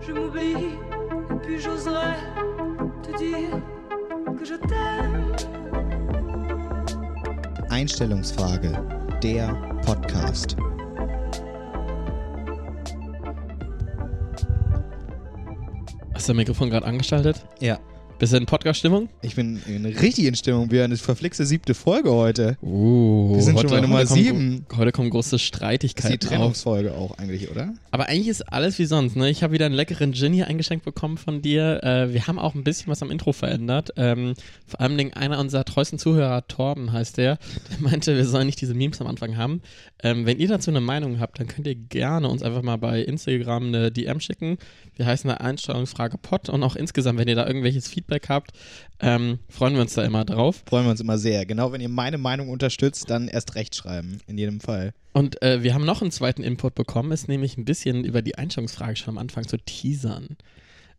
Je m'oublie, et puis j'oserais te dire que je t'aime. Einstellungsfrage, der Podcast. Hast du dein Mikrofon gerade angeschaltet? Ja. Bist du in Podcast-Stimmung? Ich bin in richtig in Stimmung. Wir haben eine verflixte siebte Folge heute. Uh, Wir sind schon bei Nummer kommen, sieben. Heute kommen große Das ist die Streitigkeiten auf. Trennungsfolge auch eigentlich, oder? Aber eigentlich ist alles wie sonst. Ne? Ich habe wieder einen leckeren Gin hier eingeschenkt bekommen von dir. Äh, wir haben auch ein bisschen was am Intro verändert. Ähm, vor allem Dingen einer unserer treuesten Zuhörer, Torben heißt der, der meinte, wir sollen nicht diese Memes am Anfang haben. Ähm, wenn ihr dazu eine Meinung habt, dann könnt ihr gerne uns einfach mal bei Instagram eine DM schicken. Wir heißen da Einstellungsfrage Pod und auch insgesamt, wenn ihr da irgendwelches Feedback habt, ähm, freuen wir uns da immer drauf. Freuen wir uns immer sehr. Genau, wenn ihr meine Meinung unterstützt, dann erst recht schreiben. In jedem Fall. Und äh, wir haben noch einen zweiten Input bekommen, ist nämlich ein bisschen über die Einstellungsfrage schon am Anfang zu teasern.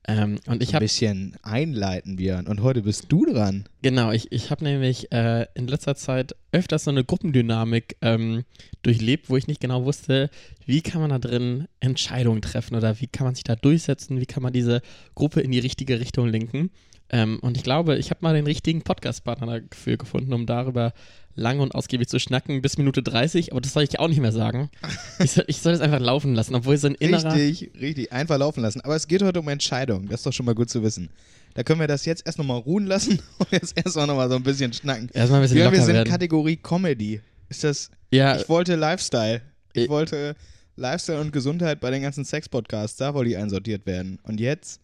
Ähm, und ich Ein bisschen einleiten, Björn. Und heute bist du dran. Genau, ich, ich habe nämlich äh, in letzter Zeit öfters so eine Gruppendynamik ähm, durchlebt, wo ich nicht genau wusste, wie kann man da drin Entscheidungen treffen oder wie kann man sich da durchsetzen, wie kann man diese Gruppe in die richtige Richtung lenken. Ähm, und ich glaube, ich habe mal den richtigen Podcast-Partner dafür gefunden, um darüber lang und ausgiebig zu schnacken, bis Minute 30, aber das soll ich auch nicht mehr sagen. Ich soll, ich soll es einfach laufen lassen, obwohl so ein innerer... Richtig, richtig. Einfach laufen lassen. Aber es geht heute um Entscheidungen. Das ist doch schon mal gut zu wissen. Da können wir das jetzt erst nochmal ruhen lassen und jetzt erstmal nochmal so ein bisschen schnacken. Erstmal ein bisschen Björn, wir sind werden. Kategorie Comedy. Ist das. Ja, Ich wollte Lifestyle. Ich Äh, wollte Lifestyle und Gesundheit bei den ganzen Sex-Podcasts. Da wollte ich einsortiert werden. Und jetzt?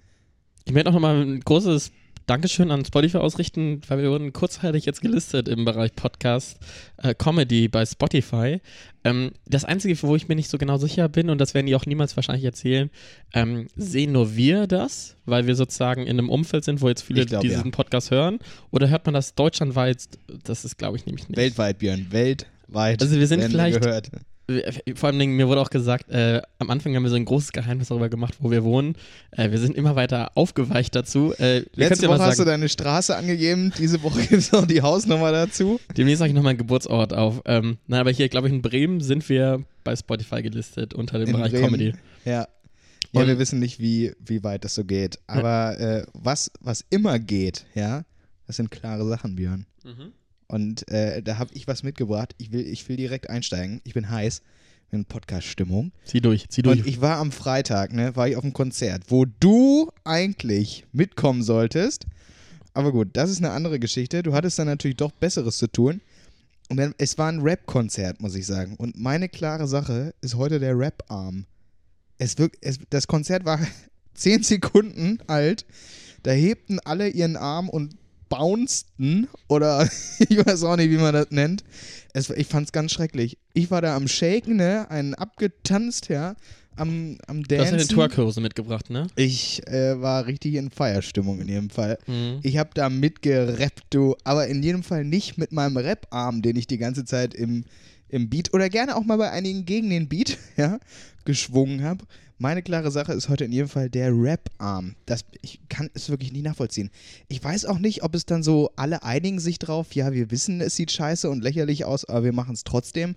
Ich möchte auch nochmal ein großes Dankeschön an Spotify ausrichten, weil wir wurden kurzzeitig jetzt gelistet im Bereich Podcast äh, Comedy bei Spotify. Ähm, das Einzige, wo ich mir nicht so genau sicher bin, und das werden die auch niemals wahrscheinlich erzählen, ähm, sehen nur wir das, weil wir sozusagen in einem Umfeld sind, wo jetzt viele glaub, diesen ja. Podcast hören? Oder hört man das deutschlandweit? Das ist, glaube ich, nämlich nicht. Weltweit, Björn. Weltweit. Also wir sind vielleicht- gehört. Vor allem, Dingen, mir wurde auch gesagt, äh, am Anfang haben wir so ein großes Geheimnis darüber gemacht, wo wir wohnen. Äh, wir sind immer weiter aufgeweicht dazu. Äh, wir Letzte ja Woche hast du deine Straße angegeben. Diese Woche gibt es noch die Hausnummer dazu. Demnächst sage ich noch meinen Geburtsort auf. Ähm, nein, aber hier, glaube ich, in Bremen sind wir bei Spotify gelistet unter dem In Bereich Bremen. Comedy. Ja. Ja, Und- wir wissen nicht, wie, wie weit das so geht. Aber äh, was, was immer geht, ja, das sind klare Sachen, Björn. Und äh, da habe ich was mitgebracht. Ich will, ich will direkt einsteigen. Ich bin heiß. Bin in Podcast-Stimmung. Zieh durch, zieh durch. Und ich war am Freitag, ne, war ich auf einem Konzert, wo du eigentlich mitkommen solltest. Aber gut, das ist eine andere Geschichte. Du hattest dann natürlich doch Besseres zu tun. Und dann, es war ein Rap-Konzert, muss ich sagen. Und meine klare Sache ist heute der Rap-Arm. Es es, das Konzert war zehn Sekunden alt. Da hebten alle ihren Arm und bounceden oder ich weiß auch nicht, wie man das nennt. Es, ich fand's ganz schrecklich. Ich war da am Shaken, ne, einen abgetanzt, ja, am, am du hast ja Dancen. Twerkhose mitgebracht, ne? Ich äh, war richtig in Feierstimmung in jedem Fall. Mhm. Ich habe da mitgerappt, du, aber in jedem Fall nicht mit meinem Rap-Arm, den ich die ganze Zeit im, im Beat oder gerne auch mal bei einigen gegen den Beat, ja, geschwungen habe. Meine klare Sache ist heute in jedem Fall der Rap-Arm. Ich kann es wirklich nicht nachvollziehen. Ich weiß auch nicht, ob es dann so, alle einigen sich drauf, ja, wir wissen, es sieht scheiße und lächerlich aus, aber wir machen es trotzdem.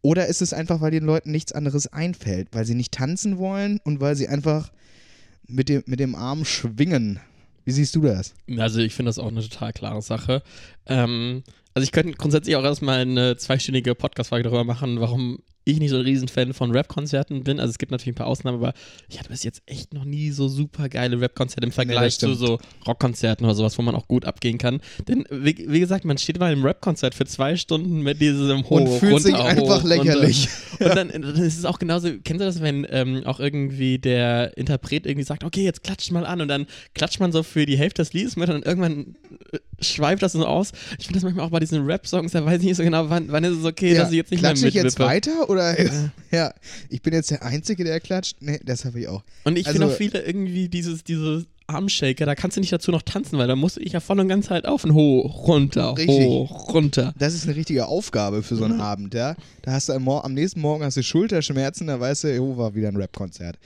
Oder ist es einfach, weil den Leuten nichts anderes einfällt, weil sie nicht tanzen wollen und weil sie einfach mit dem, mit dem Arm schwingen? Wie siehst du das? Also ich finde das auch eine total klare Sache. Ähm, also ich könnte grundsätzlich auch erstmal eine zweistündige Podcast-Folge darüber machen, warum ich nicht so ein Riesenfan von Rap-Konzerten bin. Also es gibt natürlich ein paar Ausnahmen, aber ich hatte bis jetzt echt noch nie so super geile Rap-Konzerte im Vergleich zu stimmt. so Rockkonzerten oder sowas, wo man auch gut abgehen kann. Denn wie, wie gesagt, man steht mal im Rap-Konzert für zwei Stunden mit diesem hoch, Und fühlt runter, sich einfach lächerlich. Runter. Und dann, dann ist es auch genauso, kennst du das, wenn ähm, auch irgendwie der Interpret irgendwie sagt, okay, jetzt klatscht mal an und dann klatscht man so für die Hälfte des Liedes mit und irgendwann äh, schweift das so aus. Ich finde das manchmal auch bei diesen Rap-Songs, da weiß ich nicht so genau, wann, wann ist es okay, dass ich jetzt nicht mehr klatsche ich jetzt mitwippe. weiter oder ja, ich bin jetzt der Einzige, der klatscht? Nee, das habe ich auch. Und ich Also- finde auch viele irgendwie dieses, dieses Armshaker, da kannst du nicht dazu noch tanzen, weil da musste ich ja voll und ganz halt auf und hoch, runter, Richtig. hoch, runter. Das ist eine richtige Aufgabe für so einen Abend, ja. Da hast du am, am nächsten Morgen hast du Schulterschmerzen, da weißt du, oh, war wieder ein Rap-Konzert.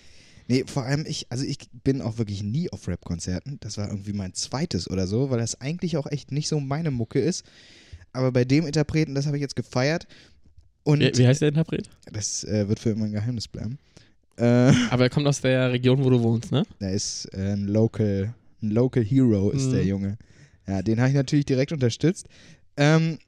Nee, vor allem ich, also ich bin auch wirklich nie auf Rap-Konzerten. Das war irgendwie mein zweites oder so, weil das eigentlich auch echt nicht so meine Mucke ist. Aber bei dem Interpreten, das habe ich jetzt gefeiert. Und Wie, wie heißt der Interpret? das äh, wird für immer ein Geheimnis bleiben. Äh, Aber er kommt aus der Region, wo du wohnst, ne? der ist äh, ein Local, ein Local Hero ist Mhm. der Junge. Ja, den habe ich natürlich direkt unterstützt. Ähm,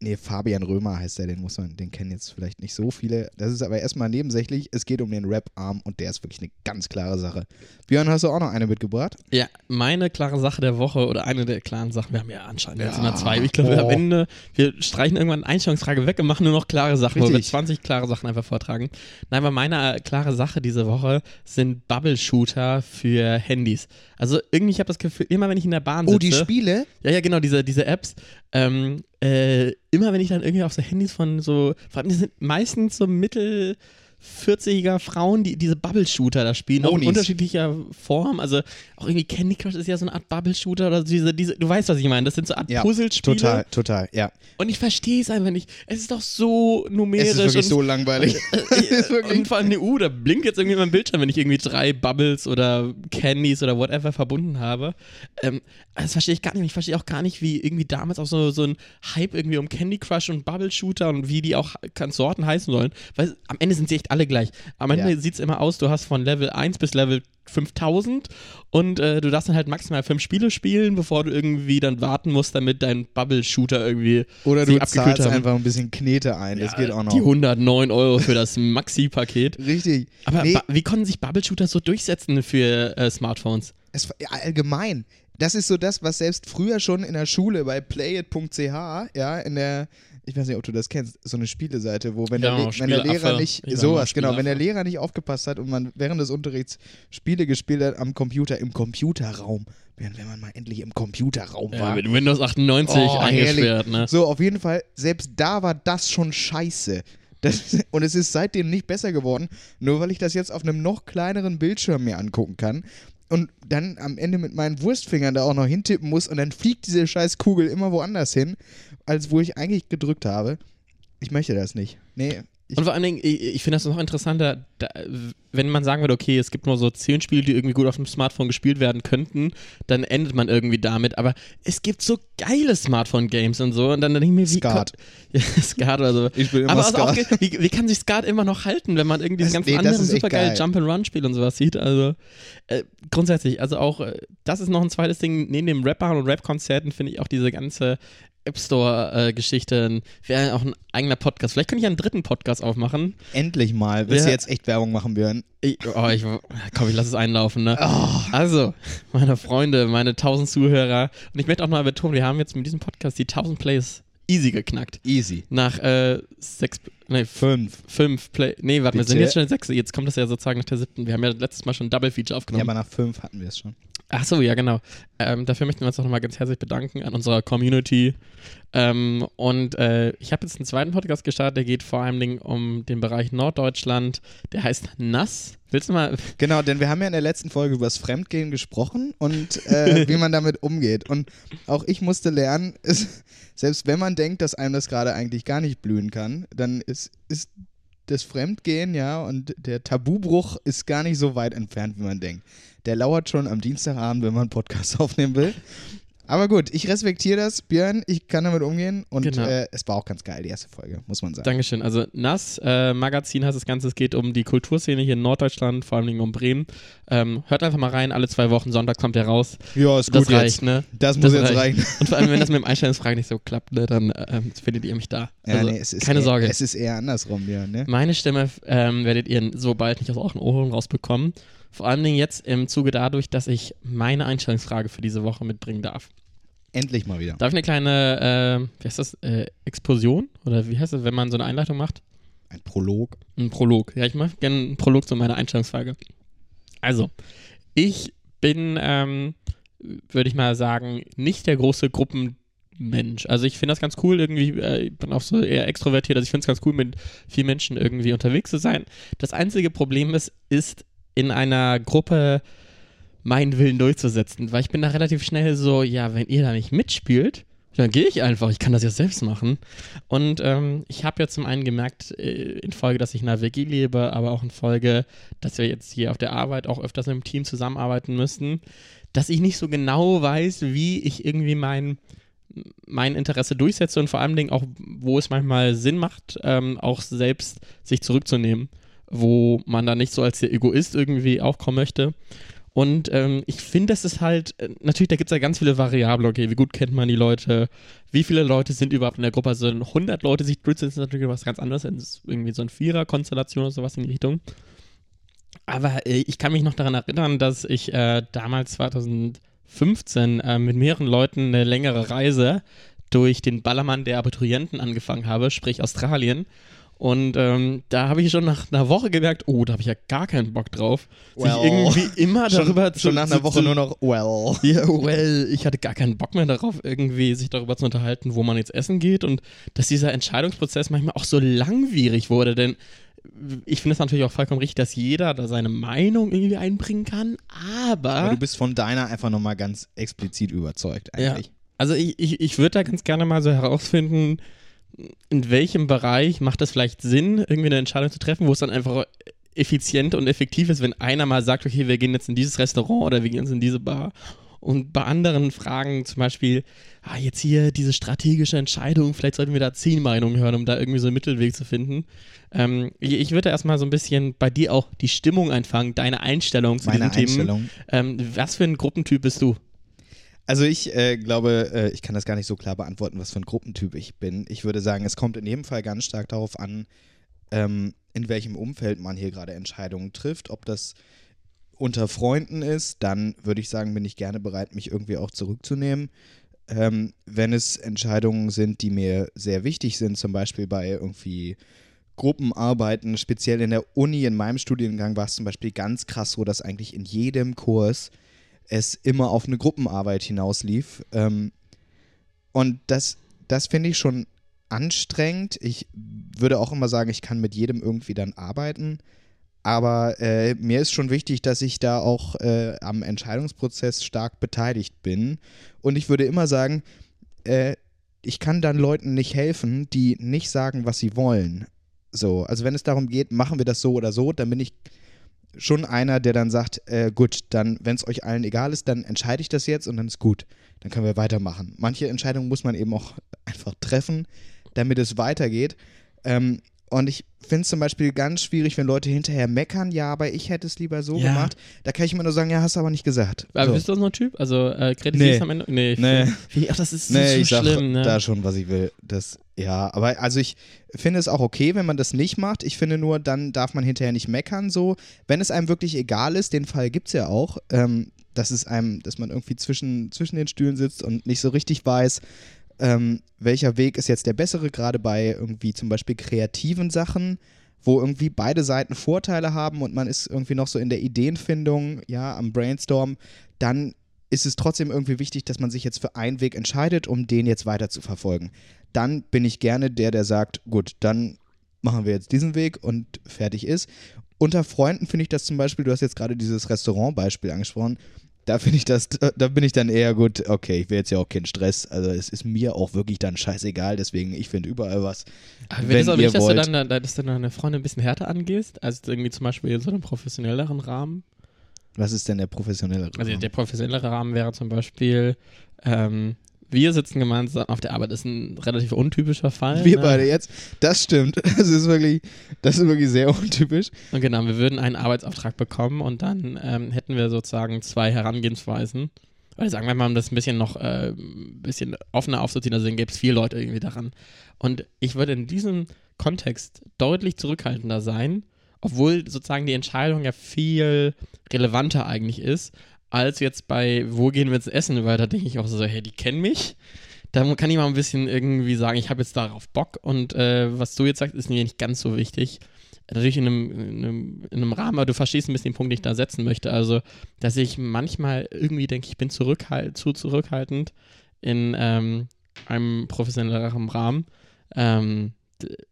nee, Fabian Römer heißt er, den muss man, den kennen jetzt vielleicht nicht so viele. Das ist aber erstmal nebensächlich. Es geht um den Rap-Arm und der ist wirklich eine ganz klare Sache. Björn, hast du auch noch eine mitgebracht? Ja, meine klare Sache der Woche oder eine der klaren Sachen, wir haben ja anscheinend jetzt Ja. immer zwei. Ich glaube, Oh. am Ende, wir streichen irgendwann eine Einstellungsfrage weg und machen nur noch klare Sachen, wo wir Richtig. 20 klare Sachen einfach vortragen. Nein, aber meine äh, klare Sache diese Woche sind Bubble-Shooter für Handys. Also irgendwie, ich habe das Gefühl, immer wenn ich in der Bahn sitze. Oh, die Spiele? Ja, ja, genau, diese, diese Apps. Ähm, äh, immer wenn ich dann irgendwie auf so Handys von so, vor allem die sind meistens so mittel 40er Frauen, die diese Bubble-Shooter da spielen, auch in unterschiedlicher Form. Also auch irgendwie Candy Crush ist ja so eine Art Bubble-Shooter oder diese, diese, du weißt, was ich meine. Das sind so Art Ja, Puzzlespiele. Total, total, ja. Und ich verstehe es einfach nicht. Es ist doch so numerisch. Es ist wirklich und, so langweilig. Es ist wirklich- und vor allem, uh, da blinkt jetzt irgendwie mein Bildschirm, wenn ich irgendwie drei Bubbles oder Candies oder whatever verbunden habe. Ähm, das verstehe ich gar nicht. Ich verstehe auch gar nicht, wie irgendwie damals auch so, so ein Hype irgendwie um Candy Crush und Bubble Shooter und wie die auch Konsorten heißen sollen. Weil am Ende sind sie echt alle gleich. Am Ende Ja. sieht es immer aus, du hast von Level 1 bis Level 5000 und äh, du darfst dann halt maximal fünf Spiele spielen, bevor du irgendwie dann warten musst, damit dein Bubble-Shooter irgendwie Oder du zahlst haben. einfach ein bisschen Knete ein. Das Ja, geht auch noch. Die 109 Euro für das Maxi-Paket. Richtig. Aber Nee, wie konnten sich Bubble-Shooter so durchsetzen für äh, Smartphones? es, allgemein. Das ist so das, was selbst früher schon in der Schule bei playit.ch, ja, in der, ich weiß nicht, ob du das kennst, so eine Spieleseite, wo wenn, Ja, der, wenn der. Lehrer nicht, Ich sowas, genau, wenn der. Lehrer nicht aufgepasst hat und man während des Unterrichts Spiele gespielt hat am Computer, im Computerraum, während wenn man mal endlich im Computerraum war. mit Windows 98 Oh, eingesperrt, ne? So, auf jeden Fall, selbst da war das schon scheiße. Das, und es ist seitdem nicht besser geworden, nur weil ich das jetzt auf einem noch kleineren Bildschirm mir angucken kann und dann am Ende mit meinen Wurstfingern da auch noch hintippen muss und dann fliegt diese scheiß Kugel immer woanders hin, als wo ich eigentlich gedrückt habe. Ich möchte das nicht. Nee. Ich, Und vor allen Dingen, ich, ich finde das noch interessanter, da, wenn man sagen würde, okay, es gibt nur so zehn Spiele, die irgendwie gut auf dem Smartphone gespielt werden könnten, dann endet man irgendwie damit. Aber es gibt so geile Smartphone-Games und so. Und dann denke ich mir, wie. Skat. Ja, Skat oder so. Ich bin immer Aber also auch, Skat. wie, wie kann sich Skat immer noch halten, wenn man irgendwie diese Das- ganzen nee, anderen supergeile geil. Jump-and-Run-Spiele und sowas sieht? Also äh, grundsätzlich, also auch, äh, das ist noch ein zweites Ding, neben dem Rappern und Rap-Konzerten finde ich auch diese ganze App Store-Geschichte wäre auch ein eigener Podcast. Vielleicht könnte ich einen dritten Podcast aufmachen. endlich mal. Willst du Ja. jetzt echt Werbung machen, Björn? Ich, oh, ich, komm, ich lass es einlaufen, ne? Oh, Also, meine Freunde, meine 1000 Zuhörer. Und ich möchte auch mal betonen, wir haben jetzt mit diesem Podcast die 1000 Plays easy geknackt. easy. Nach äh, sechs, nee, Fünf. fünf Play. Nee, warte, wir sind Bitte? jetzt schon in sechs. Jetzt kommt das ja sozusagen nach der siebten. Wir haben ja letztes Mal schon ein Double Feature Ja, aufgenommen. aber nach fünf hatten wir es schon. Ach so, ja, genau. Ähm, dafür möchten wir uns auch nochmal ganz herzlich bedanken an unserer Community. Ähm, und äh, ich habe jetzt einen zweiten Podcast gestartet, der geht vor allen Dingen um den Bereich Norddeutschland. Der heißt Nass. Willst du mal. Genau, denn wir haben ja in der letzten Folge über das Fremdgehen gesprochen und äh, wie man damit umgeht. Und auch ich musste lernen, es, selbst wenn man denkt, dass einem das gerade eigentlich gar nicht blühen kann, dann ist, ist das Fremdgehen, ja, und der Tabubruch ist gar nicht so weit entfernt, wie man denkt. Der lauert schon am Dienstagabend, wenn man einen Podcast aufnehmen will. Aber gut, ich respektiere das, Björn, ich kann damit umgehen und Genau. äh, es war auch ganz geil, die erste Folge, muss man sagen. Dankeschön. Also Nass äh, Magazin heißt das Ganze. Es geht um die Kulturszene hier in Norddeutschland, vor allem um Bremen. Ähm, hört einfach mal rein. Alle zwei Wochen Sonntag kommt der raus. Ja, ist Das gut reicht, jetzt. ne? Das muss Das jetzt reichen. Und vor allem, wenn das mit dem Einstellungsfragen nicht so klappt, ne, dann ähm, findet ihr mich da. Ja, Also, nee, es ist keine eher, Sorge. Es ist eher andersrum, Björn, ne? Meine Stimme ähm, werdet ihr so bald nicht aus euren Ohren rausbekommen. Vor allen Dingen jetzt im Zuge dadurch, dass ich meine Einstellungsfrage für diese Woche mitbringen darf. Endlich mal wieder. Darf ich eine kleine, äh, wie heißt das, äh, Explosion? Oder wie heißt das, wenn man so eine Einleitung macht? Ein Prolog. Ein Prolog. Ja, ich mache gerne einen Prolog zu meiner Einstellungsfrage. Also, ich bin, ähm, würde ich mal sagen, nicht der große Gruppenmensch. Also ich finde das ganz cool irgendwie, äh, ich bin auch so eher extrovertiert, also ich finde es ganz cool, mit vielen Menschen irgendwie unterwegs zu sein. Das einzige Problem ist, ist in einer Gruppe meinen Willen durchzusetzen, weil ich bin da relativ schnell so, ja, wenn ihr da nicht mitspielt, dann gehe ich einfach, ich kann das ja selbst machen. Und ähm, ich habe ja zum einen gemerkt, äh, in Folge, dass ich in einer WG lebe, aber auch in Folge, dass wir jetzt hier auf der Arbeit auch öfters im Team zusammenarbeiten müssten, dass ich nicht so genau weiß, wie ich irgendwie mein, mein Interesse durchsetze und vor allen Dingen auch, wo es manchmal Sinn macht, ähm, auch selbst sich zurückzunehmen. Wo man da nicht so als der Egoist irgendwie aufkommen möchte. Und ähm, ich finde, das ist halt, äh, natürlich, da gibt es ja ganz viele Variablen. Okay, wie gut kennt man die Leute? Wie viele Leute sind überhaupt in der Gruppe? Also 100 Leute sich durchsetzen, ist natürlich was ganz anderes. Das ist irgendwie so eine Vierer-Konstellation oder sowas in die Richtung. Aber äh, ich kann mich noch daran erinnern, dass ich äh, damals 2015 äh, mit mehreren Leuten eine längere Reise durch den Ballermann der Abiturienten angefangen habe, sprich Australien. Und ähm, da habe ich schon nach einer Woche gemerkt, oh, da habe ich ja gar keinen Bock drauf, Well. sich irgendwie immer Schon, darüber zu schon nach einer Woche zu, nur noch, well. ja, well, ich hatte gar keinen Bock mehr darauf, irgendwie sich darüber zu unterhalten, wo man jetzt essen geht und dass dieser Entscheidungsprozess manchmal auch so langwierig wurde, denn ich finde es natürlich auch vollkommen richtig, dass jeder da seine Meinung irgendwie einbringen kann, aber, Aber du bist von deiner einfach nochmal ganz explizit überzeugt Ja. eigentlich. also ich, ich, ich würde da ganz gerne mal so herausfinden, in welchem Bereich macht es vielleicht Sinn, irgendwie eine Entscheidung zu treffen, wo es dann einfach effizient und effektiv ist, wenn einer mal sagt, okay, wir gehen jetzt in dieses Restaurant oder wir gehen jetzt in diese Bar. Und bei anderen Fragen zum Beispiel, ah, jetzt hier diese strategische Entscheidung, vielleicht sollten wir da zehn Meinungen hören, um da irgendwie so einen Mittelweg zu finden. Ähm, ich würde erstmal so ein bisschen bei dir auch die Stimmung einfangen, deine Einstellung zu Meine diesen Themen. Einstellung. Ähm, was für ein Gruppentyp bist du? Also ich äh, glaube, äh, ich kann das gar nicht so klar beantworten, was für ein Gruppentyp ich bin. Ich würde sagen, es kommt in jedem Fall ganz stark darauf an, ähm, in welchem Umfeld man hier gerade Entscheidungen trifft. Ob das unter Freunden ist, dann würde ich sagen, bin ich gerne bereit, mich irgendwie auch zurückzunehmen. Ähm, wenn es Entscheidungen sind, die mir sehr wichtig sind, zum Beispiel bei irgendwie Gruppenarbeiten, speziell in der Uni, in meinem Studiengang war es zum Beispiel ganz krass so, dass eigentlich in jedem Kurs es immer auf eine Gruppenarbeit hinauslief. Ähm, und das, das finde ich schon anstrengend. Ich würde auch immer sagen, ich kann mit jedem irgendwie dann arbeiten. Aber äh, mir ist schon wichtig, dass ich da auch äh, am Entscheidungsprozess stark beteiligt bin. Und ich würde immer sagen, äh, ich kann dann Leuten nicht helfen, die nicht sagen, was sie wollen. So, also wenn es darum geht, machen wir das so oder so, dann bin ich schon einer, der dann sagt, äh, gut, dann, wenn es euch allen egal ist, dann entscheide ich das jetzt und dann ist gut. Dann können wir weitermachen. Manche Entscheidungen muss man eben auch einfach treffen, damit es weitergeht. Ähm, und ich finde es zum Beispiel ganz schwierig, wenn Leute hinterher meckern, ja, aber ich hätte es lieber so Ja. gemacht. Da kann ich immer nur sagen, ja, hast du aber nicht gesagt. Aber So. bist du so ein Typ? Also äh, kritisierst Nee. am Ende? Nee. ich- Nee. Wie, ach, das ist Nee, so ich sag schlimm, ne? da schon, was ich will. Das, ja, aber also ich finde es auch okay, wenn man das nicht macht. Ich finde nur, dann darf man hinterher nicht meckern. So, wenn es einem wirklich egal ist, den Fall gibt es ja auch, ähm, dass es einem, dass man irgendwie zwischen, zwischen den Stühlen sitzt und nicht so richtig weiß, ähm, welcher Weg ist jetzt der bessere, gerade bei irgendwie zum Beispiel kreativen Sachen, wo irgendwie beide Seiten Vorteile haben und man ist irgendwie noch so in der Ideenfindung, ja, am Brainstorm, dann ist es trotzdem irgendwie wichtig, dass man sich jetzt für einen Weg entscheidet, um den jetzt weiter zu verfolgen. Dann bin ich gerne der, der sagt, gut, dann machen wir jetzt diesen Weg und fertig ist. Unter Freunden finde ich das zum Beispiel, du hast jetzt gerade dieses Restaurantbeispiel angesprochen, da finde ich das, da bin ich dann eher gut, okay, ich will jetzt ja auch keinen Stress, also es ist mir auch wirklich dann scheißegal, deswegen ich finde überall was. Aber wenn das auch ihr nicht, dass du, wollt. dann, dass du deine Freunde ein bisschen härter angehst, als irgendwie zum Beispiel in so einem professionelleren Rahmen? Was ist denn der professionelle Also Rahmen? der professionellere Rahmen wäre zum Beispiel, ähm, wir sitzen gemeinsam auf der Arbeit, das ist ein relativ untypischer Fall. Wir ne? beide jetzt, das stimmt, das ist wirklich, das ist wirklich sehr untypisch. Und genau, wir würden einen Arbeitsauftrag bekommen und dann ähm, hätten wir sozusagen zwei Herangehensweisen. Oder sagen wir mal, um das ein bisschen noch äh, ein bisschen offener aufzuziehen, also dann gäbe es vier Leute irgendwie daran. Und ich würde in diesem Kontext deutlich zurückhaltender sein, obwohl sozusagen die Entscheidung ja viel relevanter eigentlich ist, als jetzt bei, wo gehen wir jetzt essen, weil da denke ich auch so, hey, die kennen mich. Da kann ich mal ein bisschen irgendwie sagen, ich habe jetzt darauf Bock und äh, was du jetzt sagst, ist mir nicht ganz so wichtig. Natürlich in einem, in, einem, in einem Rahmen, aber du verstehst ein bisschen den Punkt, den ich da setzen möchte. Also, dass ich manchmal irgendwie denke, ich bin zurückhalt, zu zurückhaltend in ähm, einem professionelleren Rahmen. Ähm,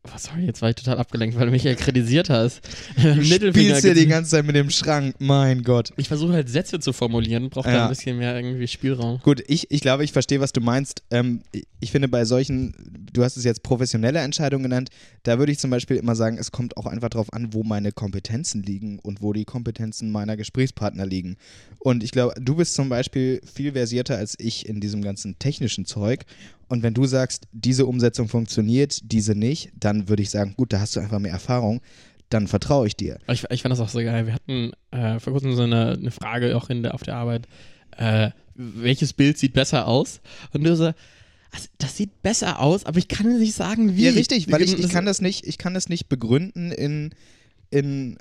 was sorry, jetzt war ich total abgelenkt, weil du mich ja kritisiert hast. Du spielst ja die ganze Zeit mit dem Schrank, mein Gott. ich versuche halt Sätze zu formulieren, brauche da Ja. ein bisschen mehr irgendwie Spielraum. Gut, ich, ich glaube, ich verstehe, was du meinst. Ähm, ich finde, bei solchen, du hast es jetzt professionelle Entscheidungen genannt, da würde ich zum Beispiel immer sagen, es kommt auch einfach darauf an, wo meine Kompetenzen liegen und wo die Kompetenzen meiner Gesprächspartner liegen. Und ich glaube, du bist zum Beispiel viel versierter als ich in diesem ganzen technischen Zeug. Und wenn du sagst, diese Umsetzung funktioniert, diese nicht, dann würde ich sagen, gut, da hast du einfach mehr Erfahrung. dann vertraue ich dir. Ich, ich fand das auch so geil. Wir hatten äh, vor kurzem so eine, eine Frage auch in der, auf der Arbeit. Äh, welches Bild sieht besser aus? Und du so, also, das sieht besser aus, aber ich kann nicht sagen, wie. Ja, richtig, weil ich, ich kann das nicht, ich kann das nicht begründen in, in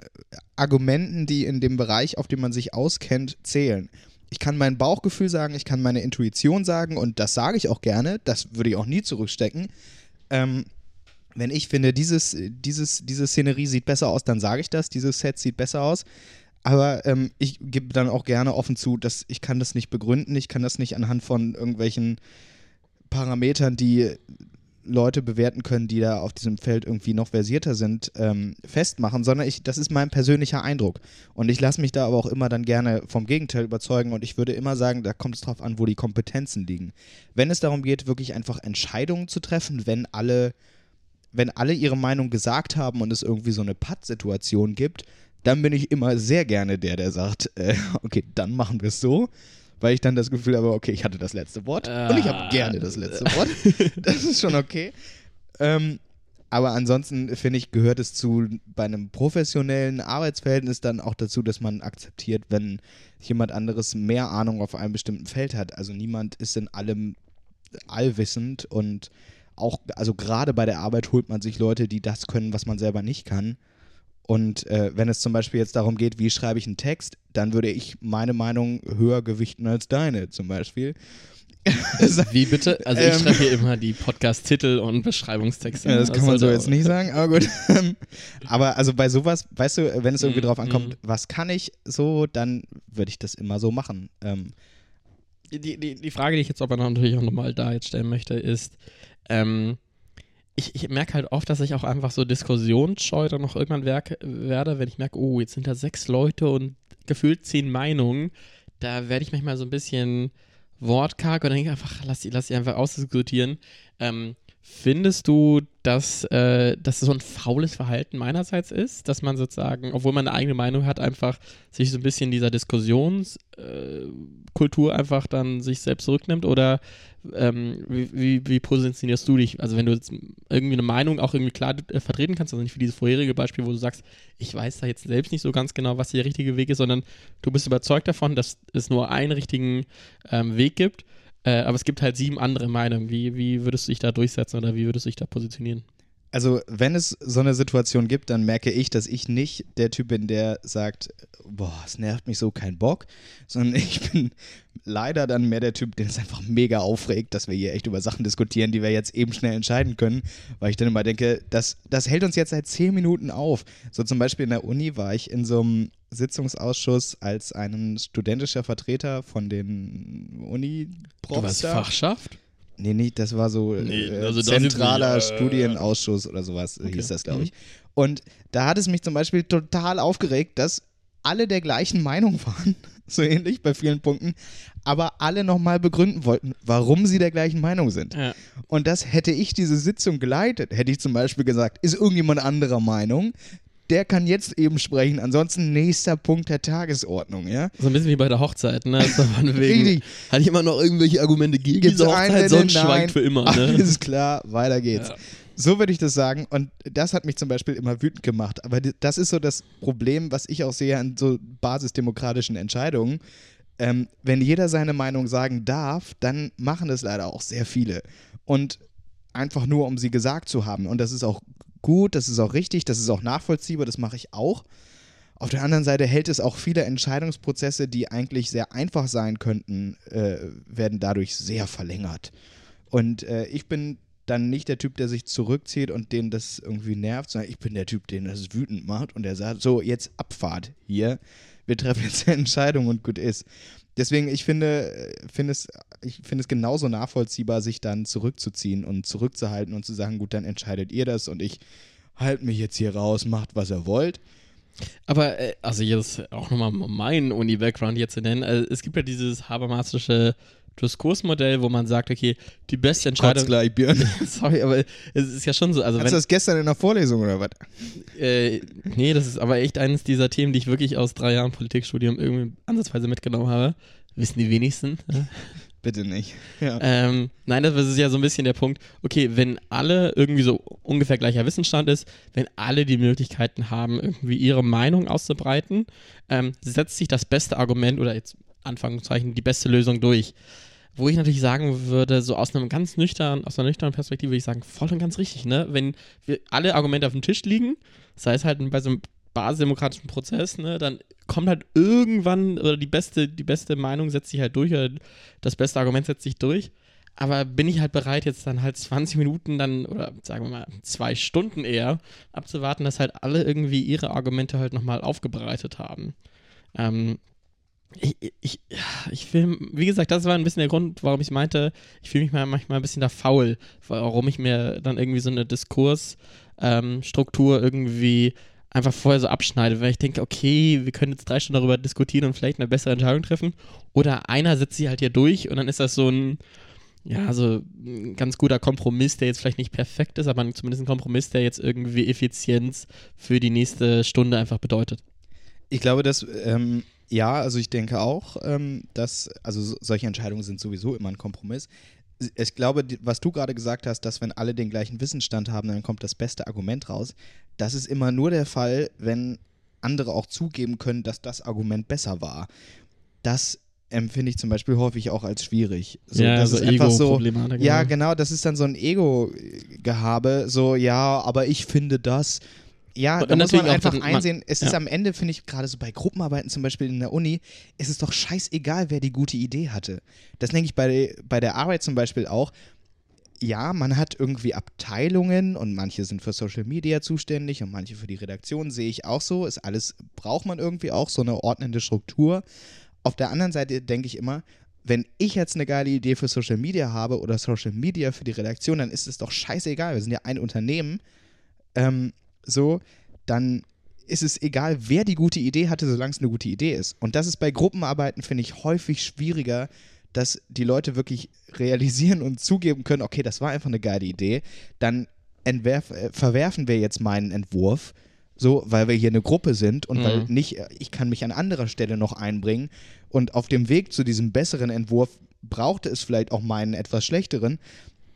Argumenten, die in dem Bereich, auf dem man sich auskennt, zählen. Ich kann mein Bauchgefühl sagen, ich kann meine Intuition sagen und das sage ich auch gerne, das würde ich auch nie zurückstecken. Ähm, wenn ich finde, dieses, dieses, diese Szenerie sieht besser aus, dann sage ich das, dieses Set sieht besser aus. Aber ähm, ich gebe dann auch gerne offen zu, dass ich kann das nicht begründen, ich kann das nicht anhand von irgendwelchen Parametern, die Leute bewerten können, die da auf diesem Feld irgendwie noch versierter sind, ähm, festmachen, sondern ich, das ist mein persönlicher Eindruck. Und ich lasse mich da aber auch immer dann gerne vom Gegenteil überzeugen und ich würde immer sagen, da kommt es drauf an, wo die Kompetenzen liegen. Wenn es darum geht, wirklich einfach Entscheidungen zu treffen, wenn alle, wenn alle ihre Meinung gesagt haben und es irgendwie so eine Patt-Situation gibt, dann bin ich immer sehr gerne der, der sagt, äh, okay, dann machen wir es so. Weil ich dann das Gefühl habe, okay, ich hatte das letzte Wort und ich habe Ah. gerne das letzte Wort. Das ist schon okay. Ähm, aber ansonsten finde ich, gehört es zu bei einem professionellen Arbeitsverhältnis dann auch dazu, dass man akzeptiert, wenn jemand anderes mehr Ahnung auf einem bestimmten Feld hat. Also niemand ist in allem allwissend und auch, also gerade bei der Arbeit holt man sich Leute, die das können, was man selber nicht kann. Und äh, wenn es zum Beispiel jetzt darum geht, wie schreibe ich einen Text, dann würde ich meine Meinung höher gewichten als deine zum Beispiel. Wie bitte? Also ich Ähm. schreibe hier immer die Podcast-Titel und Beschreibungstexte. Ja, das kann man so jetzt nicht sagen, aber gut. aber also bei sowas, weißt du, wenn es irgendwie Mhm, drauf ankommt, mhm. was kann ich so, dann würde ich das immer so machen. Ähm, die, die, die Frage, die ich jetzt aber natürlich auch nochmal da jetzt stellen möchte, ist, ähm, ich, ich merke halt oft, dass ich auch einfach so diskussionsscheu dann noch irgendwann werke, werde, wenn ich merke, oh, jetzt sind da sechs Leute und gefühlt zehn Meinungen. Da werde ich manchmal so ein bisschen wortkarg und denke einfach, lass sie, lass sie einfach ausdiskutieren. Ähm, findest du, dass äh, das so ein faules Verhalten meinerseits ist, dass man sozusagen, obwohl man eine eigene Meinung hat, einfach sich so ein bisschen dieser Diskussionskultur äh, einfach dann sich selbst zurücknimmt? Oder ähm, wie, wie, wie positionierst du dich? Also wenn du jetzt irgendwie eine Meinung auch irgendwie klar äh, vertreten kannst, also nicht wie dieses vorherige Beispiel, wo du sagst, ich weiß da jetzt selbst nicht so ganz genau, was der richtige Weg ist, sondern du bist überzeugt davon, dass es nur einen richtigen ähm, Weg gibt, äh, aber es gibt halt sieben andere Meinungen. Wie, wie würdest du dich da durchsetzen oder wie würdest du dich da positionieren? also wenn es so eine Situation gibt, dann merke ich, dass ich nicht der Typ bin, der sagt, boah, es nervt mich so, kein Bock, sondern ich bin leider dann mehr der Typ, den es einfach mega aufregt, dass wir hier echt über Sachen diskutieren, die wir jetzt eben schnell entscheiden können, weil ich dann immer denke, das, das hält uns jetzt seit zehn Minuten auf. So zum Beispiel in der Uni war ich in so einem Sitzungsausschuss als ein studentischer Vertreter von den uni Du warst Fachschaft? Nee, nicht, das war so Nee, äh, also ist zentraler nicht, äh, Studienausschuss oder sowas Okay. hieß das, glaube Mhm. ich. Und da hat es mich zum Beispiel total aufgeregt, dass alle der gleichen Meinung waren, so ähnlich bei vielen Punkten, aber alle nochmal begründen wollten, warum sie der gleichen Meinung sind. Ja. Und das hätte ich diese Sitzung geleitet, hätte ich zum Beispiel gesagt, ist irgendjemand anderer Meinung? Der kann jetzt eben sprechen, ansonsten nächster Punkt der Tagesordnung, ja? So ein bisschen wie bei der Hochzeit, ne? So von wegen, Richtig. Hat jemand noch irgendwelche Argumente gegen Gibt's diese Hochzeit? der Sonst den schweigt Nein- für immer, Alles ne? ist klar, weiter geht's. Ja. So würde ich das sagen und das hat mich zum Beispiel immer wütend gemacht. Aber das ist so das Problem, was ich auch sehe an so basisdemokratischen Entscheidungen. Ähm, wenn jeder seine Meinung sagen darf, dann machen es leider auch sehr viele. Und einfach nur, um sie gesagt zu haben. Und das ist auch gut, das ist auch richtig, das ist auch nachvollziehbar, das mache ich auch. Auf der anderen Seite hält es auch viele Entscheidungsprozesse, die eigentlich sehr einfach sein könnten, äh, werden dadurch sehr verlängert. Und äh, ich bin dann nicht der Typ, der sich zurückzieht und den das irgendwie nervt, sondern ich bin der Typ, den das wütend macht und der sagt, so, jetzt Abfahrt hier, wir treffen jetzt eine Entscheidung und gut ist. Deswegen, ich finde, äh, finde es, ich finde es genauso nachvollziehbar, sich dann zurückzuziehen und zurückzuhalten und zu sagen, gut, dann entscheidet ihr das und ich halte mich jetzt hier raus, macht, was ihr wollt. Aber, äh, also jetzt auch nochmal meinen Uni-Background hier zu nennen. Also, es gibt ja dieses Habermasische Diskursmodell, wo man sagt, okay, die beste Entscheidung. gleich, Björn. Sorry, aber es ist ja schon so. Also Hast du wenn, das gestern in der Vorlesung oder was? äh, nee, das ist aber echt eines dieser Themen, die ich wirklich aus drei Jahren Politikstudium irgendwie ansatzweise mitgenommen habe. Wissen die wenigsten. Bitte nicht. Ja. Ähm, nein, das ist ja so ein bisschen der Punkt. Okay, wenn alle irgendwie so ungefähr gleicher Wissensstand ist, wenn alle die Möglichkeiten haben, irgendwie ihre Meinung auszubreiten, ähm, setzt sich das beste Argument oder jetzt Anführungszeichen die beste Lösung durch. Wo ich natürlich sagen würde, so aus einem ganz nüchtern, aus einer nüchternen Perspektive würde ich sagen, voll und ganz richtig, ne? Wenn wir alle Argumente auf dem Tisch liegen, sei es halt bei so einem basisdemokratischen Prozess, ne, dann kommt halt irgendwann, oder die beste, die beste Meinung setzt sich halt durch, oder das beste Argument setzt sich durch. Aber bin ich halt bereit, jetzt dann halt 20 Minuten dann, oder sagen wir mal zwei Stunden eher, abzuwarten, dass halt alle irgendwie ihre Argumente halt nochmal aufgebreitet haben. Ähm, ich, ich, ich will, wie gesagt, das war ein bisschen der Grund, warum ich meinte, ich fühle mich mal manchmal ein bisschen da faul, warum ich mir dann irgendwie so eine Diskursstruktur ähm, irgendwie einfach vorher so abschneide, weil ich denke, okay, wir können jetzt drei Stunden darüber diskutieren und vielleicht eine bessere Entscheidung treffen. Oder einer setzt sie halt hier durch und dann ist das so ein, ja, so ein ganz guter Kompromiss, der jetzt vielleicht nicht perfekt ist, aber zumindest ein Kompromiss, der jetzt irgendwie Effizienz für die nächste Stunde einfach bedeutet. Ich glaube, dass, ähm, ja, also ich denke auch, ähm, dass, also solche Entscheidungen sind sowieso immer ein Kompromiss ich glaube, was du gerade gesagt hast, dass wenn alle den gleichen Wissensstand haben, dann kommt das beste Argument raus. Das ist immer nur der Fall, wenn andere auch zugeben können, dass das Argument besser war. Das empfinde ich zum Beispiel häufig auch als schwierig. So, ja, das so ist einfach so. Ja, genau. genau, das ist dann so ein Ego-Gehabe. So, ja, aber ich finde das. Ja, Und da muss man einfach einsehen, es ist ja. am Ende, finde ich, gerade so bei Gruppenarbeiten zum Beispiel in der Uni, ist es doch scheißegal, wer die gute Idee hatte. Das denke ich bei, bei der Arbeit zum Beispiel auch. Ja, man hat irgendwie Abteilungen und manche sind für Social Media zuständig und manche für die Redaktion, sehe ich auch so. Ist alles, braucht man irgendwie auch so eine ordnende Struktur. Auf der anderen Seite denke ich immer, wenn ich jetzt eine geile Idee für Social Media habe oder Social Media für die Redaktion, dann ist es doch scheißegal. Wir sind ja ein Unternehmen. Ähm, so, dann ist es egal, wer die gute Idee hatte, solange es eine gute Idee ist. Und das ist bei Gruppenarbeiten, finde ich, häufig schwieriger, dass die Leute wirklich realisieren und zugeben können, okay, das war einfach eine geile Idee. Dann entwerf, äh, verwerfen wir jetzt meinen Entwurf, so, weil wir hier eine Gruppe sind und Mhm. weil nicht, äh, ich kann mich an anderer Stelle noch einbringen. Und auf dem Weg zu diesem besseren Entwurf brauchte es vielleicht auch meinen etwas schlechteren.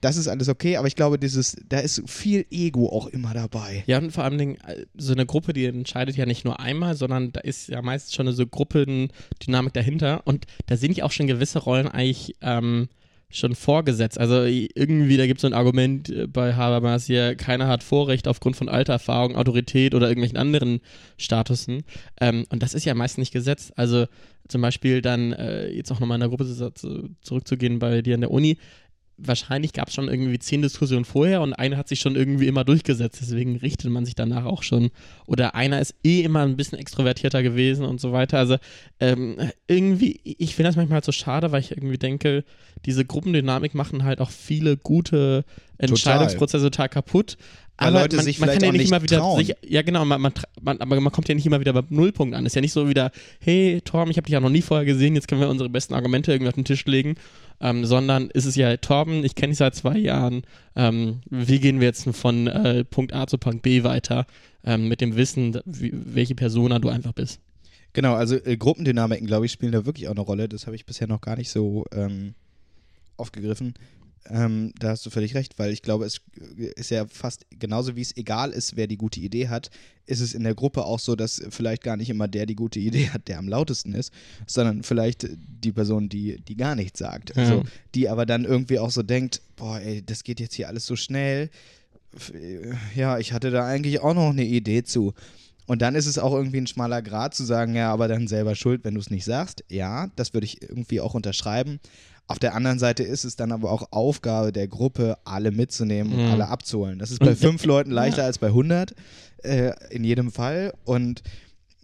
Das ist alles okay, aber ich glaube, dieses, da ist viel Ego auch immer dabei. Ja, und vor allem Dingen, äh, so eine Gruppe, die entscheidet ja nicht nur einmal, sondern da ist ja meist schon eine so Gruppendynamik dahinter. Und da sind ja auch schon gewisse Rollen eigentlich ähm, schon vorgesetzt. Also irgendwie, da gibt es so ein Argument äh, bei Habermas hier, keiner hat Vorrecht aufgrund von Alter, Erfahrung, Autorität oder irgendwelchen anderen Statusen. Ähm, und das ist ja meist nicht gesetzt. Also zum Beispiel dann, äh, jetzt auch nochmal in der Gruppe zu- zu- zurückzugehen bei dir in der Uni, wahrscheinlich gab es schon irgendwie zehn Diskussionen vorher und eine hat sich schon irgendwie immer durchgesetzt, deswegen richtet man sich danach auch schon. Oder einer ist eh immer ein bisschen extrovertierter gewesen und so weiter. Also ähm, irgendwie, ich finde das manchmal halt so schade, weil ich irgendwie denke, diese Gruppendynamik machen halt auch viele gute Entscheidungsprozesse total kaputt. Weil aber Leute man, sich man kann ja nicht nicht immer wieder sich, ja genau, man, man, man, aber man kommt ja nicht immer wieder beim Nullpunkt an. Ist ja nicht so wieder, hey Torben, ich habe dich ja noch nie vorher gesehen, jetzt können wir unsere besten Argumente irgendwie auf den Tisch legen, ähm, sondern ist es ja, Torben, ich kenne dich seit zwei Jahren, ähm, wie gehen wir jetzt von äh, Punkt A zu Punkt B weiter, ähm, mit dem Wissen, wie, welche Persona du einfach bist. Genau, also äh, Gruppendynamiken, glaube ich, spielen da wirklich auch eine Rolle. Das habe ich bisher noch gar nicht so ähm, aufgegriffen. Ähm, da hast du völlig recht, weil ich glaube, es ist ja fast genauso wie es egal ist, wer die gute Idee hat, ist es in der Gruppe auch so, dass vielleicht gar nicht immer der die gute Idee hat, der am lautesten ist, sondern vielleicht die Person, die, die gar nichts sagt. Ja. Also, die aber dann irgendwie auch so denkt, boah, ey, das geht jetzt hier alles so schnell. Ja, ich hatte da eigentlich auch noch eine Idee zu. Und dann ist es auch irgendwie ein schmaler Grad zu sagen, ja, aber dann selber schuld, wenn du es nicht sagst. Ja, das würde ich irgendwie auch unterschreiben. Auf der anderen Seite ist es dann aber auch Aufgabe der Gruppe, alle mitzunehmen und Mhm. alle abzuholen. Das ist bei fünf Leuten leichter Ja. als bei 100, äh, in jedem Fall. Und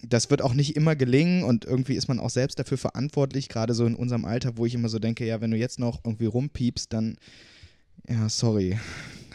das wird auch nicht immer gelingen und irgendwie ist man auch selbst dafür verantwortlich, gerade so in unserem Alter, wo ich immer so denke, ja, wenn du jetzt noch irgendwie rumpiepst, dann, ja, sorry,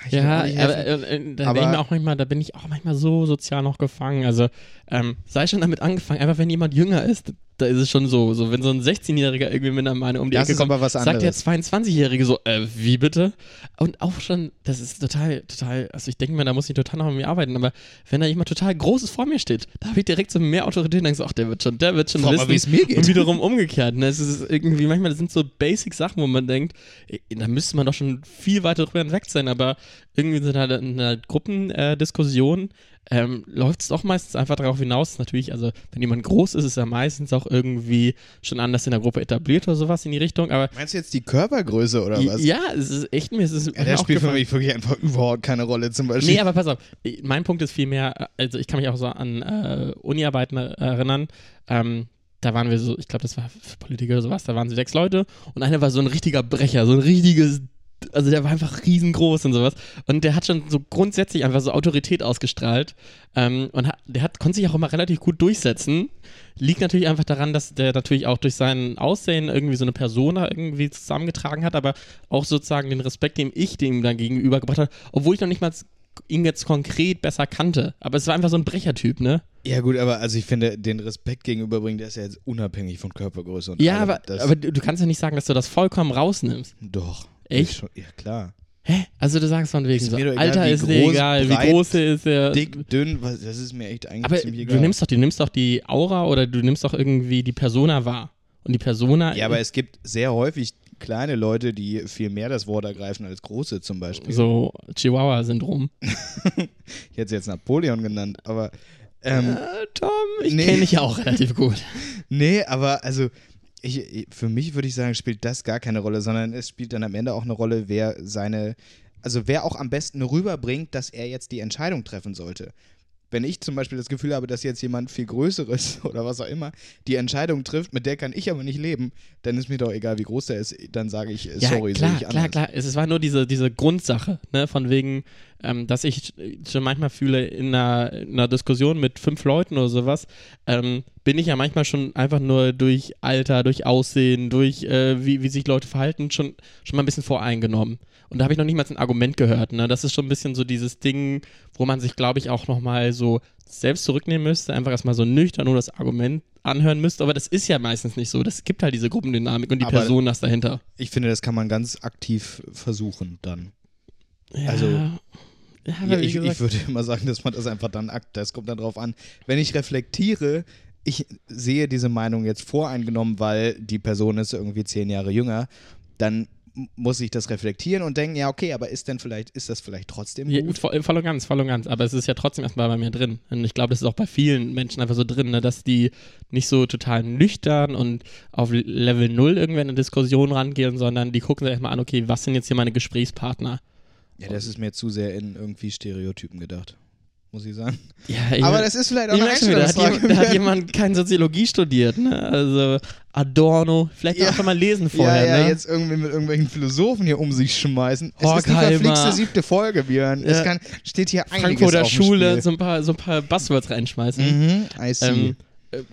Ich Ja, aber, äh, äh, da, Aber- bin ich mir auch manchmal, da bin ich auch manchmal so sozial noch gefangen. Also ähm, sei schon damit angefangen, einfach wenn jemand jünger ist, da ist es schon so, so wenn so ein 16-Jähriger irgendwie mit einer Meinung um die Das Ecke ist kommt, sagt der anderes. 22-Jährige so, äh, wie bitte? Und auch schon, das ist total, total, also ich denke mir, da muss ich total noch an mir arbeiten, aber wenn da jemand total Großes vor mir steht, da habe ich direkt so mehr Autorität und denke so, ach, der wird schon, der wird schon mal, wissen. wie es mir geht. Und wiederum umgekehrt, ne? Es ist irgendwie, manchmal das sind so Basic-Sachen, wo man denkt, ey, da müsste man doch schon viel weiter drüber hinweg sein, aber irgendwie in einer, in einer Gruppendiskussion ähm, läuft es doch meistens einfach darauf hinaus, natürlich, also wenn jemand groß ist, ist er meistens auch irgendwie schon anders in der Gruppe etabliert oder sowas in die Richtung, aber Meinst du jetzt die Körpergröße oder was? ja, es ist echt mir, es ist Ja, mir der auch spielt für mich wirklich einfach überhaupt keine Rolle zum Beispiel. Nee, aber pass auf, mein Punkt ist vielmehr, also ich kann mich auch so an äh, Uni-Arbeiten erinnern, ähm, da waren wir so, ich glaube, das war Politiker oder sowas, da waren so sechs Leute und einer war so ein richtiger Brecher, so ein richtiges, also der war einfach riesengroß und sowas und der hat schon so grundsätzlich einfach so Autorität ausgestrahlt ähm, und hat, der hat, konnte sich auch immer relativ gut durchsetzen. Liegt natürlich einfach daran, dass der natürlich auch durch sein Aussehen irgendwie so eine Persona irgendwie zusammengetragen hat, aber auch sozusagen den Respekt, den ich dem dann gegenübergebracht habe, obwohl ich noch nicht mal ihn jetzt konkret besser kannte. Aber es war einfach so ein Brechertyp, ne? Ja, gut, aber also ich finde, den Respekt gegenüberbringen, der ist ja jetzt unabhängig von Körpergröße und Ja, allem. aber, aber du kannst ja nicht sagen, dass du das vollkommen rausnimmst. Doch. Echt? Schon, ja, klar. Hä? Also du sagst von wegen Ist so, egal, Alter ist groß, egal, breit, wie groß er ist er. Dick, dünn, was, das ist mir echt eigentlich aber ziemlich du egal. nimmst doch, du nimmst doch die Aura oder du nimmst doch irgendwie die Persona wahr. Und die Persona. ja, aber es gibt sehr häufig kleine Leute, die viel mehr das Wort ergreifen als große zum Beispiel. so Chihuahua-Syndrom. Ich hätte sie jetzt Napoleon genannt, aber ähm, Äh, Tom, ich Nee. kenne dich ja auch relativ gut. Nee, aber also ich, für mich würde ich sagen, spielt das gar keine Rolle, sondern es spielt dann am Ende auch eine Rolle, wer seine, also wer auch am besten rüberbringt, dass er jetzt die Entscheidung treffen sollte. Wenn ich zum Beispiel das Gefühl habe, dass jetzt jemand viel Größeres oder was auch immer die Entscheidung trifft, mit der kann ich aber nicht leben, dann ist mir doch egal, wie groß der ist, dann sage ich, äh, Ja, sorry, klar, sehe ich anders. klar, klar. Es es war nur diese, diese Grundsache, ne, von wegen, ähm, dass ich schon manchmal fühle, in einer, in einer Diskussion mit fünf Leuten oder sowas, ähm, bin ich ja manchmal schon einfach nur durch Alter, durch Aussehen, durch äh, wie, wie sich Leute verhalten, schon, schon mal ein bisschen voreingenommen. Und da habe ich noch nicht mal ein Argument gehört. Ne? Das ist schon ein bisschen so dieses Ding, wo man sich, glaube ich, auch nochmal so selbst zurücknehmen müsste, einfach erstmal so nüchtern nur das Argument anhören müsste. Aber das ist ja meistens nicht so. Das gibt halt diese Gruppendynamik und die Aber- Person das dahinter. Ich finde, das kann man ganz aktiv versuchen dann. Ja. Also, ja, ich, ich würde immer sagen, dass man das einfach dann akt. Das kommt dann drauf an. Wenn ich reflektiere, ich sehe diese Meinung jetzt voreingenommen, weil die Person ist irgendwie zehn Jahre jünger, dann muss ich das reflektieren und denken, ja, okay, aber ist denn vielleicht, ist das vielleicht trotzdem ja, gut? voll, voll und ganz, voll und ganz. Aber es ist ja trotzdem erstmal bei mir drin. Und ich glaube, das ist auch bei vielen Menschen einfach so drin, ne, dass die nicht so total nüchtern und auf Level 0 irgendwie in eine Diskussion rangehen, sondern die gucken sich erstmal an, okay, was sind jetzt hier meine Gesprächspartner? Ja, das ist mir zu sehr in irgendwie Stereotypen gedacht, muss ich sagen. Ja, ich Aber mein- das ist vielleicht auch eine Einstellungsfrage. jemand, da hat jemand keine Soziologie studiert, ne? Also Adorno, vielleicht Ja. auch schon mal lesen vorher, ja, ja, ne? jetzt irgendwie mit irgendwelchen Philosophen hier um sich schmeißen. Es ist die Horkheimer. verflixte siebte Folge, Björn. Es Ja. kann, steht hier einiges Frankfurter auf Schule, so ein paar, so ein paar Buzzwords reinschmeißen. Mhm, I see. Ähm, äh,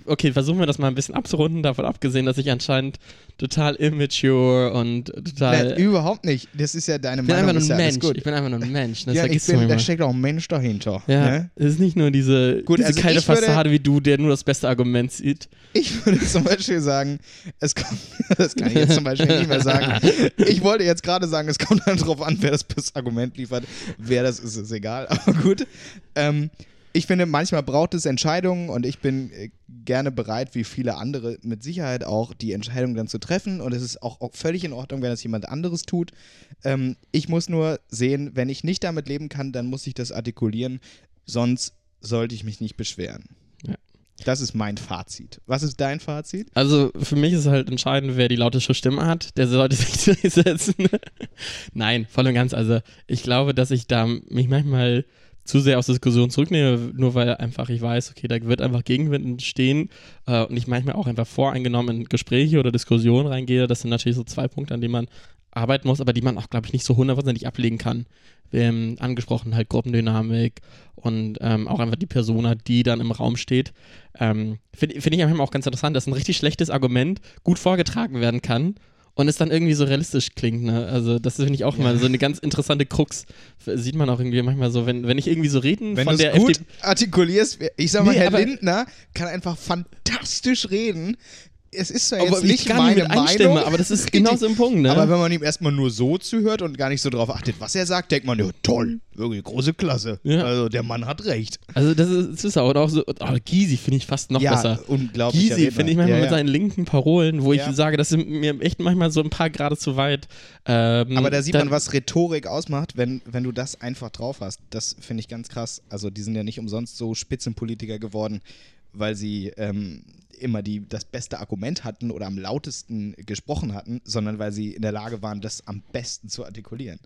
okay, versuchen wir das mal ein bisschen abzurunden, davon abgesehen, dass ich anscheinend total immature und total. Nein, überhaupt nicht. Das ist ja deine ich bin einfach Meinung. nur ist ein ja alles Mensch. gut. Ich bin einfach nur ein Mensch. Das ja, ich bin, da steckt auch ein Mensch dahinter. ja, Ne? es ist nicht nur diese, Gut, diese also kalte ich würde- Fassade wie du, der nur das beste Argument sieht. Ich würde zum Beispiel sagen, es kommt, das kann ich jetzt zum Beispiel nicht mehr sagen. Ich wollte jetzt gerade sagen, es kommt dann drauf an, wer das beste Argument liefert. Wer das ist, ist egal. Aber gut. Ähm, ich finde, manchmal braucht es Entscheidungen und ich bin äh, gerne bereit, wie viele andere mit Sicherheit auch, die Entscheidung dann zu treffen. Und es ist auch, auch völlig in Ordnung, wenn das jemand anderes tut. Ähm, ich muss nur sehen, wenn ich nicht damit leben kann, dann muss ich das artikulieren. Sonst sollte ich mich nicht beschweren. Ja. Das ist mein Fazit. Was ist dein Fazit? Also für mich ist halt entscheidend, wer die lauteste Stimme hat, der sollte sich durchsetzen. Nein, voll und ganz. Also ich glaube, dass ich da mich manchmal zu sehr aus Diskussion zurücknehme, nur weil einfach ich weiß, okay, da wird einfach Gegenwind entstehen äh, und ich manchmal auch einfach voreingenommen in Gespräche oder Diskussionen reingehe. Das sind natürlich so zwei Punkte, an denen man arbeiten muss, aber die man auch, glaube ich, nicht so hundertprozentig ablegen kann. Ähm, angesprochen halt Gruppendynamik und ähm, auch einfach die Persona, die dann im Raum steht. Ähm, Finde find ich manchmal auch ganz interessant, dass ein richtig schlechtes Argument gut vorgetragen werden kann und es dann irgendwie so realistisch klingt. Ne? Also das finde ich auch Ja. mal so eine ganz interessante Krux. Sieht man auch irgendwie manchmal so, wenn, wenn ich irgendwie so reden Wenn von der gut FDP. artikulierst, ich sag mal, Nee, Herr Lindner kann einfach fantastisch reden. Es ist zwar Aber jetzt ich nicht kann meine mit einstimme, Meinung, aber das ist genau so ein Punkt, ne? aber wenn man ihm erstmal nur so zuhört und gar nicht so drauf achtet, was er sagt, denkt man, ja toll, wirklich große Klasse. Ja. Also der Mann hat recht. also das ist, das ist auch, so, oh, Gysi finde ich fast noch ja, besser. unglaublich. Gysi finde ich manchmal ja, mit ja. seinen linken Parolen, wo Ja. ich sage, das sind mir echt manchmal so ein paar Grade zu weit. Ähm, Aber da sieht man, was Rhetorik ausmacht, wenn, wenn du das einfach drauf hast. Das finde ich ganz krass. Also die sind ja nicht umsonst so Spitzenpolitiker geworden, weil sie ähm, immer die, das beste Argument hatten oder am lautesten gesprochen hatten, sondern weil sie in der Lage waren, das am besten zu artikulieren.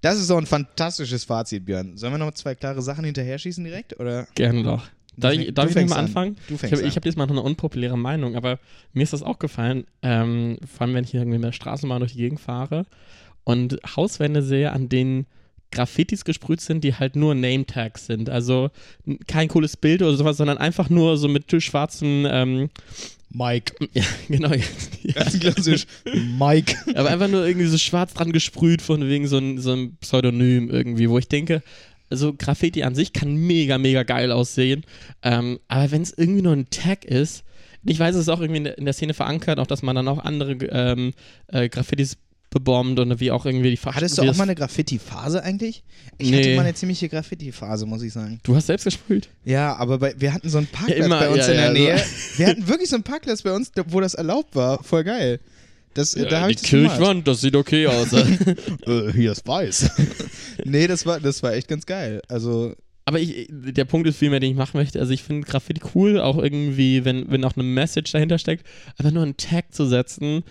Das ist so ein fantastisches Fazit, Björn. Sollen wir noch zwei klare Sachen hinterher schießen direkt? Oder? Gerne doch. Darf ich, darf ich mal an. anfangen? Du Ich habe an. hab jetzt mal noch eine unpopuläre Meinung, aber mir ist das auch gefallen, ähm, vor allem wenn ich irgendwie mit der Straßenbahn durch die Gegend fahre und Hauswände sehe, an denen Graffitis gesprüht sind, die halt nur Name-Tags sind. Also kein cooles Bild oder sowas, sondern einfach nur so mit schwarzen, ähm, Mike. ja, genau, ja, Ganz klassisch. Mike. aber einfach nur irgendwie so schwarz dran gesprüht von wegen so ein, so ein Pseudonym irgendwie, wo ich denke, also Graffiti an sich kann mega, mega geil aussehen. Ähm, aber wenn es irgendwie nur ein Tag ist, ich weiß, es ist auch irgendwie in der, in der Szene verankert, auch dass man dann auch andere ähm, äh, Graffitis bebombt und wie auch irgendwie die Fach Hattest du auch mal eine Graffiti-Phase eigentlich? Ich Nee. hatte mal eine ziemliche Graffiti-Phase, muss ich sagen. Du hast selbst gesprüht? Ja, aber bei, wir hatten so einen Parkplatz Ja, immer, bei uns ja, in der ja, Nähe. so. Wir hatten wirklich so einen Parkplatz bei uns, wo das erlaubt war. Voll geil. Das, da habe die ich das gemacht. Kirchwand, das sieht okay aus. Äh, hier ist weiß. nee, das war, das war echt ganz geil. Also, Aber ich, der Punkt ist vielmehr, den ich machen möchte. Also ich finde Graffiti cool, auch irgendwie, wenn, wenn auch eine Message dahinter steckt. Aber nur einen Tag zu setzen,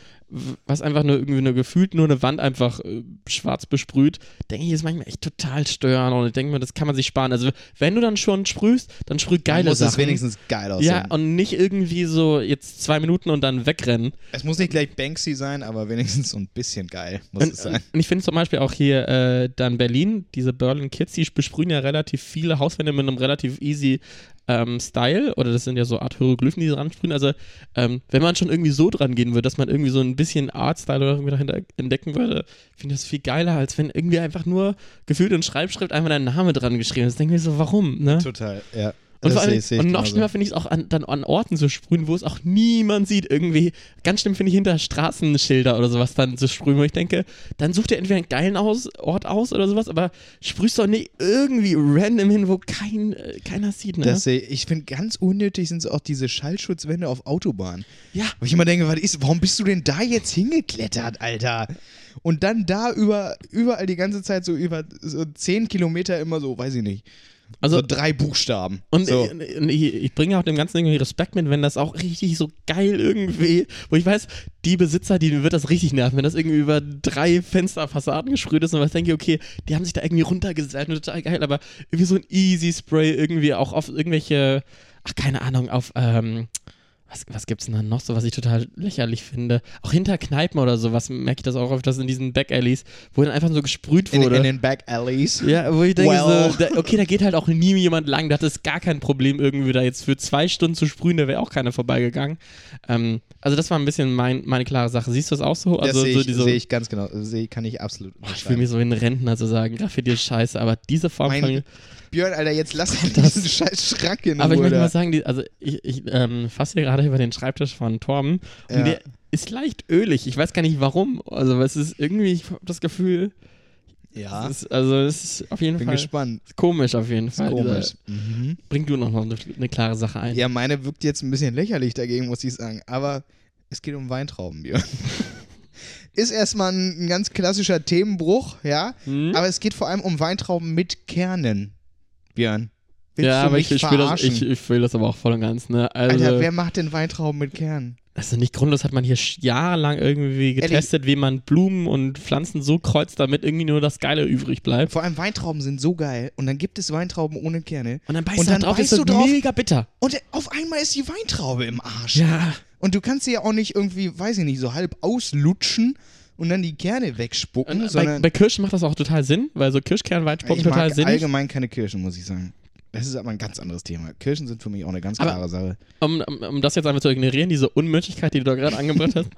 was einfach nur irgendwie nur gefühlt nur eine Wand einfach äh, schwarz besprüht, denke ich, ist manchmal echt total störend. Und ich denke mir, das kann man sich sparen. Also wenn du dann schon sprühst, dann sprüh geile muss Sachen. es wenigstens geil aussehen. ja, und nicht irgendwie so jetzt zwei Minuten und dann wegrennen. es muss nicht gleich Banksy sein, aber wenigstens so ein bisschen geil muss Und, es sein. und ich finde zum Beispiel auch hier äh, dann Berlin, diese Berlin Kids, die besprühen ja relativ viele Hauswände mit einem relativ easy ähm, Style. Oder das sind ja so Art Hieroglyphen, die sie ransprühen. Also, ähm, wenn man schon irgendwie so dran gehen würde, dass man irgendwie so ein bisschen Art-Style oder irgendwie dahinter entdecken würde, finde ich das viel geiler, als wenn irgendwie einfach nur gefühlt in Schreibschrift einfach dein Name dran geschrieben ist. Denke ich mir so, warum, ne? Total, ja. Und, vor allem, und noch schlimmer finde ich es auch an, dann an Orten zu sprühen, wo es auch niemand sieht. Irgendwie, ganz schlimm finde ich hinter Straßenschilder oder sowas dann zu sprühen, wo ich denke, dann such dir entweder einen geilen aus, Ort aus oder sowas, aber sprühst doch nicht irgendwie random hin, wo kein, äh, keiner sieht, ne? Das ich, finde, ganz unnötig sind auch diese Schallschutzwände auf Autobahnen. ja, Wo ich immer denke, was ist, warum bist du denn da jetzt hingeklettert, Alter? Und dann da über, überall die ganze Zeit so über so 10 Kilometer immer so, weiß ich nicht, also so drei Buchstaben. Und so. ich, ich, ich bringe auch dem Ganzen irgendwie Respekt mit, wenn das auch richtig so geil irgendwie, wo ich weiß, die Besitzer, die wird das richtig nerven, wenn das irgendwie über drei Fensterfassaden gesprüht ist und was denke ich, okay, die haben sich da irgendwie runtergesetzt und total geil, aber irgendwie so ein Easy Spray irgendwie auch auf irgendwelche, ach keine Ahnung, auf, ähm, was, was gibt's denn da noch so, was ich total lächerlich finde? Auch hinter Kneipen oder sowas merke ich das auch öfters in diesen Backalleys, wo dann einfach so gesprüht in, wurde. in den Back Alleys. Ja, wo ich denke Well. so, da, okay, da geht halt auch nie jemand lang, da hat es gar kein Problem irgendwie da jetzt für zwei Stunden zu sprühen, da wäre auch keiner vorbeigegangen. Ähm, also das war ein bisschen mein, meine klare Sache. Siehst du das auch so? Das Also sehe so ich, diese, sehe ich ganz genau. Sehe, kann ich absolut Boah, ich fühle mich so ein Rentner zu sagen, Graffiti ist scheiße, aber diese Form Mein von... Björn, Alter, jetzt lass Das- diesen scheiß Schrank in Aber ich möchte mal sagen, die, also ich, ich ähm, fasse hier gerade über den Schreibtisch von Torben und Ja. der ist leicht ölig. Ich weiß gar nicht warum. Also es ist irgendwie, ich habe das Gefühl, Ja, es ist, also es ist auf jeden bin Fall gespannt. komisch auf jeden Fall. komisch. Mhm. bring du noch mal eine, eine klare Sache ein. Ja, meine wirkt jetzt ein bisschen lächerlich dagegen, muss ich sagen. Aber es geht um Weintrauben, Björn. Ist erstmal ein, ein ganz klassischer Themenbruch, ja. Hm? Aber es geht vor allem um Weintrauben mit Kernen, Björn. Willst ja, du aber mich ich, ich, will das, verarschen? ich, ich will das aber auch voll und ganz, ne? Also, Alter, wer macht denn Weintrauben mit Kernen? also nicht grundlos hat man hier jahrelang irgendwie getestet, wie man Blumen und Pflanzen so kreuzt, damit irgendwie nur das Geile übrig bleibt. Vor allem Weintrauben sind so geil. Und dann gibt es Weintrauben ohne Kerne. Und dann beißt Und du dann drauf, beißt ist du drauf. mega bitter. Und auf einmal ist die Weintraube im Arsch. Ja. Und du kannst sie ja auch nicht irgendwie, weiß ich nicht, so halb auslutschen und dann die Kerne wegspucken, bei, bei Kirschen macht das auch total Sinn, weil so Kirschkernweitspucken ich total Sinn. allgemein keine Kirschen, muss ich sagen. Das ist aber ein ganz anderes Thema. Kirschen sind für mich auch eine ganz Aber- klare Sache. Um, um, um das jetzt einfach zu ignorieren, diese Unmöglichkeit, die du da gerade angebracht hast.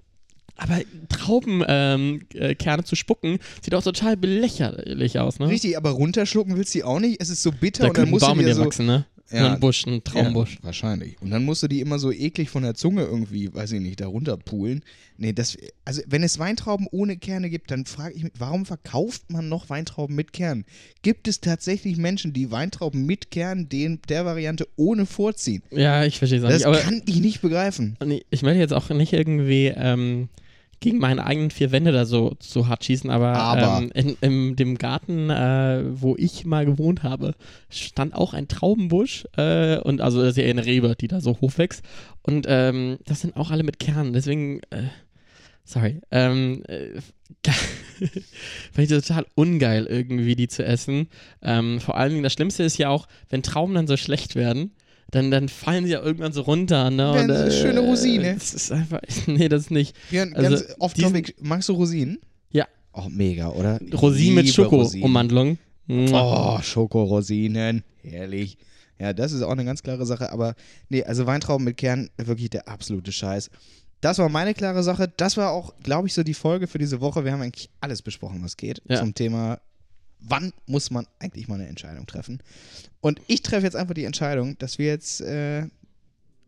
Aber Traubenkerne ähm, äh, zu spucken, sieht auch total belächerlich aus, ne? Richtig, aber runterschlucken willst du die auch nicht. Es ist so bitter Da und dann musst du Baum dir dir so wachsen, ne? Ja. Ein Busch, ein Traumbusch. Ja, wahrscheinlich. Und dann musst du die immer so eklig von der Zunge irgendwie, weiß ich nicht, da runterpulen. Nee, das, also wenn es Weintrauben ohne Kerne gibt, dann frage ich mich, warum verkauft man noch Weintrauben mit Kernen? Gibt es tatsächlich Menschen, die Weintrauben mit Kernen den, der Variante ohne vorziehen? Ja, ich verstehe es auch Das nicht. Aber kann ich nicht begreifen. Ich möchte jetzt auch nicht irgendwie ähm, gegen meine eigenen vier Wände da so, so hart schießen, aber, Aber. Ähm, in, in dem Garten, äh, wo ich mal gewohnt habe, stand auch ein Traubenbusch äh, und also das ist ja eine Rebe, die da so hochwächst und ähm, das sind auch alle mit Kernen, deswegen äh, sorry, ähm, äh, Fand ich total ungeil, irgendwie die zu essen. Ähm, vor allen Dingen, das Schlimmste ist ja auch, wenn Trauben dann so schlecht werden, dann, dann fallen sie ja irgendwann so runter. Ne? Werden Und, so schöne Rosine. Das ist einfach, nee, das ist nicht. Ja, Also, ganz off-topic. Magst du Rosinen? Ja. Oh, mega, oder? Rosinen mit Liebe Schoko-Umwandlung. Oh, Schokorosinen. Herrlich. Ja, das ist auch eine ganz klare Sache. Aber nee, also Weintrauben mit Kern, wirklich der absolute Scheiß. Das war meine klare Sache. Das war auch, glaube ich, so die Folge für diese Woche. Wir haben eigentlich alles besprochen, was geht Ja. zum Thema, wann muss man eigentlich mal eine Entscheidung treffen. Und ich treffe jetzt einfach die Entscheidung, dass wir jetzt äh,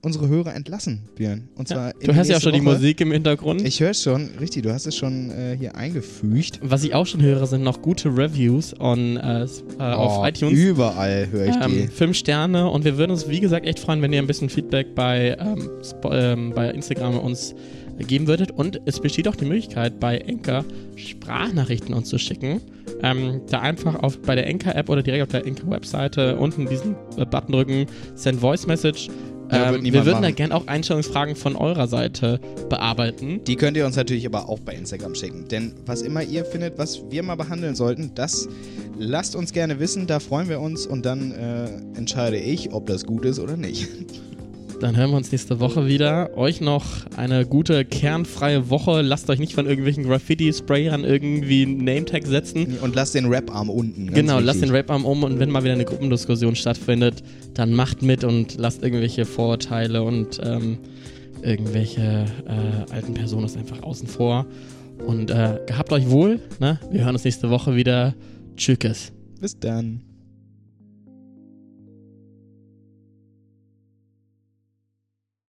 unsere Hörer entlassen, Björn. Und zwar Ja. Du hörst ja auch schon die Woche. Musik im Hintergrund. Ich höre es schon, richtig, du hast es schon äh, hier eingefügt. Was ich auch schon höre, sind noch gute Reviews on, äh, äh, auf Oh, iTunes. Überall höre ich die. Ähm, fünf Sterne und wir würden uns, wie gesagt, echt freuen, wenn ihr ein bisschen Feedback bei, ähm, ähm, bei Instagram uns geben würdet. Und es besteht auch die Möglichkeit, bei Enker Sprachnachrichten uns zu schicken. Ähm, da einfach auf, bei der Enker-App oder direkt auf der Enker-Webseite unten diesen äh, Button drücken, Send Voice Message. Ja, Ähm, wir würden da machen. gerne auch Einstellungsfragen von eurer Seite bearbeiten. Die könnt ihr uns natürlich aber auch bei Instagram schicken. Denn was immer ihr findet, was wir mal behandeln sollten, das lasst uns gerne wissen. Da freuen wir uns und dann äh, entscheide ich, ob das gut ist oder nicht. Dann hören wir uns nächste Woche wieder. Euch noch eine gute, kernfreie Woche. Lasst euch nicht von irgendwelchen Graffiti-Sprayern irgendwie Nametag setzen. Und lasst den Rap-Arm unten. genau, lasst den wichtig. Rap-Arm um und wenn mal wieder eine Gruppendiskussion stattfindet, dann macht mit und lasst irgendwelche Vorurteile und ähm, irgendwelche äh, alten Personen einfach außen vor. Und äh, gehabt euch wohl. Ne? Wir hören uns nächste Woche wieder. Tschüss. Bis dann.